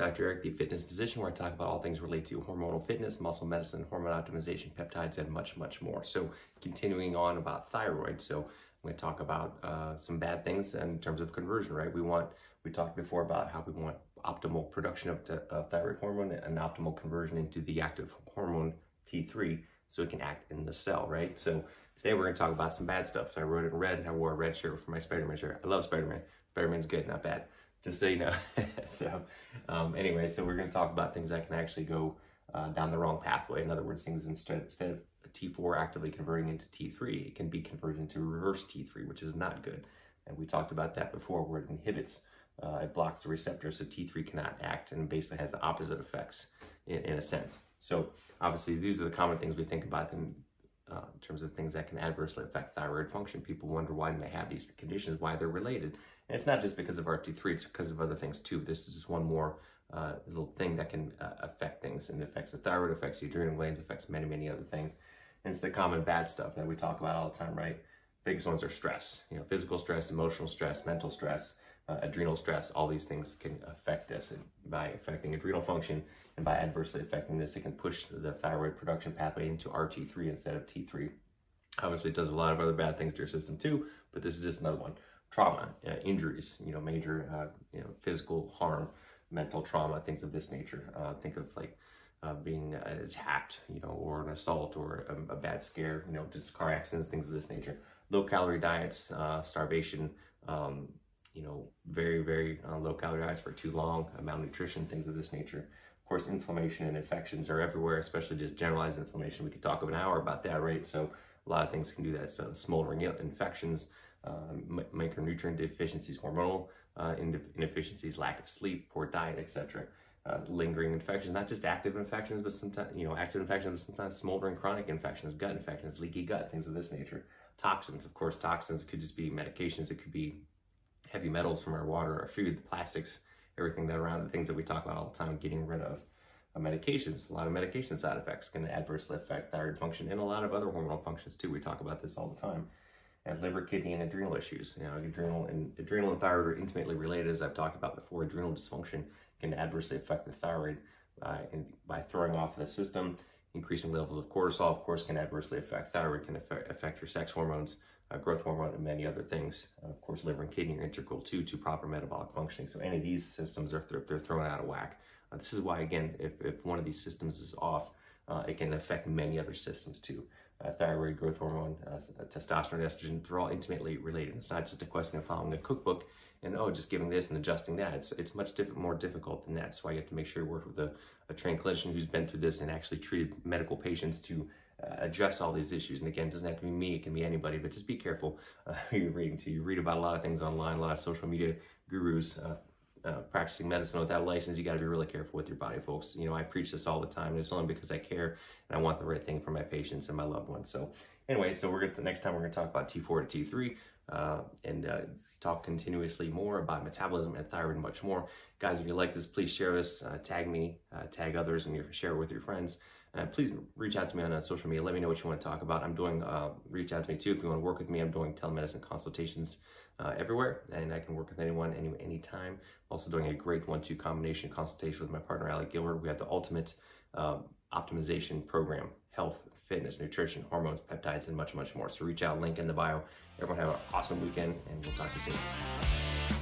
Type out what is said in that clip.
Dr. Eric, the fitness physician, where I talk about all things related to hormonal fitness, muscle medicine, hormone optimization, peptides, and much, much more. So, continuing on about thyroid. So, I'm going to talk about uh, some bad things in terms of conversion, right? We want, we talked before about how we want optimal production of, of thyroid hormone and optimal conversion into the active hormone T3 so it can act in the cell, right? So today we're going to talk about some bad stuff. So I wrote it in red and I wore a red shirt for my Spider-Man shirt. I love Spider-Man. Spider-Man's good, not bad. So you know. so um, anyway, so we're going to talk about things that can actually go uh, down the wrong pathway. In other words, things instead, instead of T4 actively converting into T3, it can be converted into reverse T3, which is not good. And we talked about that before where it inhibits uh, it blocks the receptor, so T3 cannot act and basically has the opposite effects in, in a sense. So obviously, these are the common things we think about in, uh, in terms of things that can adversely affect thyroid function. People wonder why they have these conditions, why they're related. And it's not just because of RT3, it's because of other things too. This is just one more uh, little thing that can uh, affect things and it affects the thyroid, affects the adrenal glands, affects many, many other things. And it's the common bad stuff that we talk about all the time, right? Biggest ones are stress, you know, physical stress, emotional stress, mental stress, uh, adrenal stress, all these things can affect this. And by affecting adrenal function and by adversely affecting this, it can push the thyroid production pathway into RT3 instead of T3. Obviously, it does a lot of other bad things to your system too, but this is just another one. Trauma, uh, injuries, you know, major, uh, you know, physical harm, mental trauma, things of this nature. Uh, think of like uh, being attacked, you know, or an assault or a, a, bad scare, you know, just car accidents, things of this nature. Low calorie diets, uh, starvation, um, you know, very, very uh, low calorie diets for too long, malnutrition, things of this nature. Of course, inflammation and infections are everywhere, especially just generalized inflammation. We could talk of an hour about that, right? So a lot of things can do that. So smoldering infections, um, micronutrient deficiencies, hormonal uh, inefficiencies, lack of sleep, poor diet, etc. Uh, lingering infections, not just active infections, but sometimes, you know, active infections, but sometimes smoldering chronic infections, gut infections, leaky gut, things of this nature. Toxins, of course, toxins could just be medications, it could be heavy metals from our water, our food, the plastics, everything that around the things that we talk about all the time, getting rid of. Uh, medications, a lot of medication side effects can adversely affect thyroid function and a lot of other hormonal functions too. We talk about this all the time. And liver, kidney, and adrenal issues. You know, adrenal and adrenal and thyroid are intimately related, as I've talked about before. Adrenal dysfunction can adversely affect the thyroid uh, by throwing off the system. Increasing levels of cortisol, of course, can adversely affect thyroid, can affect, affect your sex hormones uh, growth hormone, and many other things. Uh, of course, liver and kidney are integral too to proper metabolic functioning. So any of these systems are th- they're thrown out of whack. Uh, this is why, again, if, if one of these systems is off, uh, it can affect many other systems too. Uh, thyroid, growth hormone, testosterone, estrogen, they're all intimately related. It's not just a question of following a cookbook and oh, just giving this and adjusting that. It's it's much diff- more difficult than that. That's why you have to make sure you work with a, a trained clinician who's been through this and actually treated medical patients to address all these issues. And again, it doesn't have to be me, it can be anybody, but just be careful uh, who you're reading to. You read about a lot of things online, a lot of social media gurus uh, uh, practicing medicine without a license. You got to be really careful with your body, folks. You know, I preach this all the time, and it's only because I care and I want the right thing for my patients and my loved ones. So, anyway, so we're to, the next time we're to talk about T4 to T3 uh, and uh, talk continuously more about metabolism and thyroid and much more. Guys, if you like this, please share this, tag me, tag others, and share it with your friends. Uh, please reach out to me on uh, social media. Let me know what you want to talk about. I'm doing, uh, reach out to me too if you want to work with me. I'm doing telemedicine consultations uh, everywhere, and I can work with anyone, any anytime. I'm also doing a great one-two combination consultation with my partner, Ali Gilbert. We have the ultimate um, optimization program, health, fitness, nutrition, hormones, peptides, and much, much more. So reach out, link in the bio. Everyone have an awesome weekend, and we'll talk to you soon.